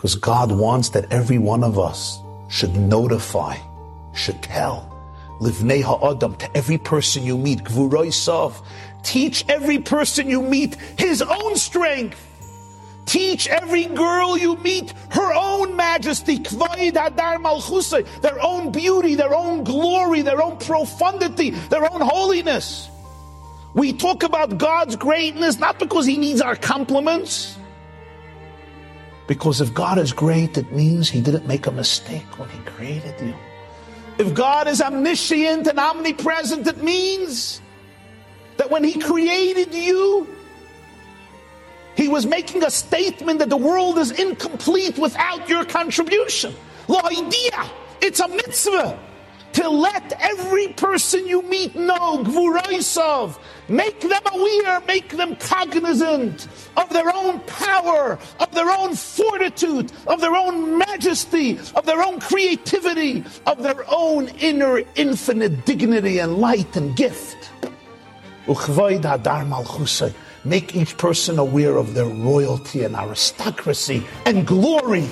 Because God wants that every one of us should notify, should tell. Livnei ha'adam, to every person you meet, gvuroisav. Teach every person you meet his own strength. Teach every girl you meet her own majesty, their own beauty, their own glory, their own profundity, their own holiness. We talk about God's greatness not because He needs our compliments. Because if God is great, it means He didn't make a mistake when He created you. If God is omniscient and omnipresent, it means that when He created you, He was making a statement that the world is incomplete without your contribution. Lehodia, it's a mitzvah to let every person you meet know Gvuraisav. Make them aware, make them cognizant of their own power, of their own fortitude, of their own majesty, of their own creativity, of their own inner infinite dignity and light and gift. Make each person aware of their royalty and aristocracy and glory.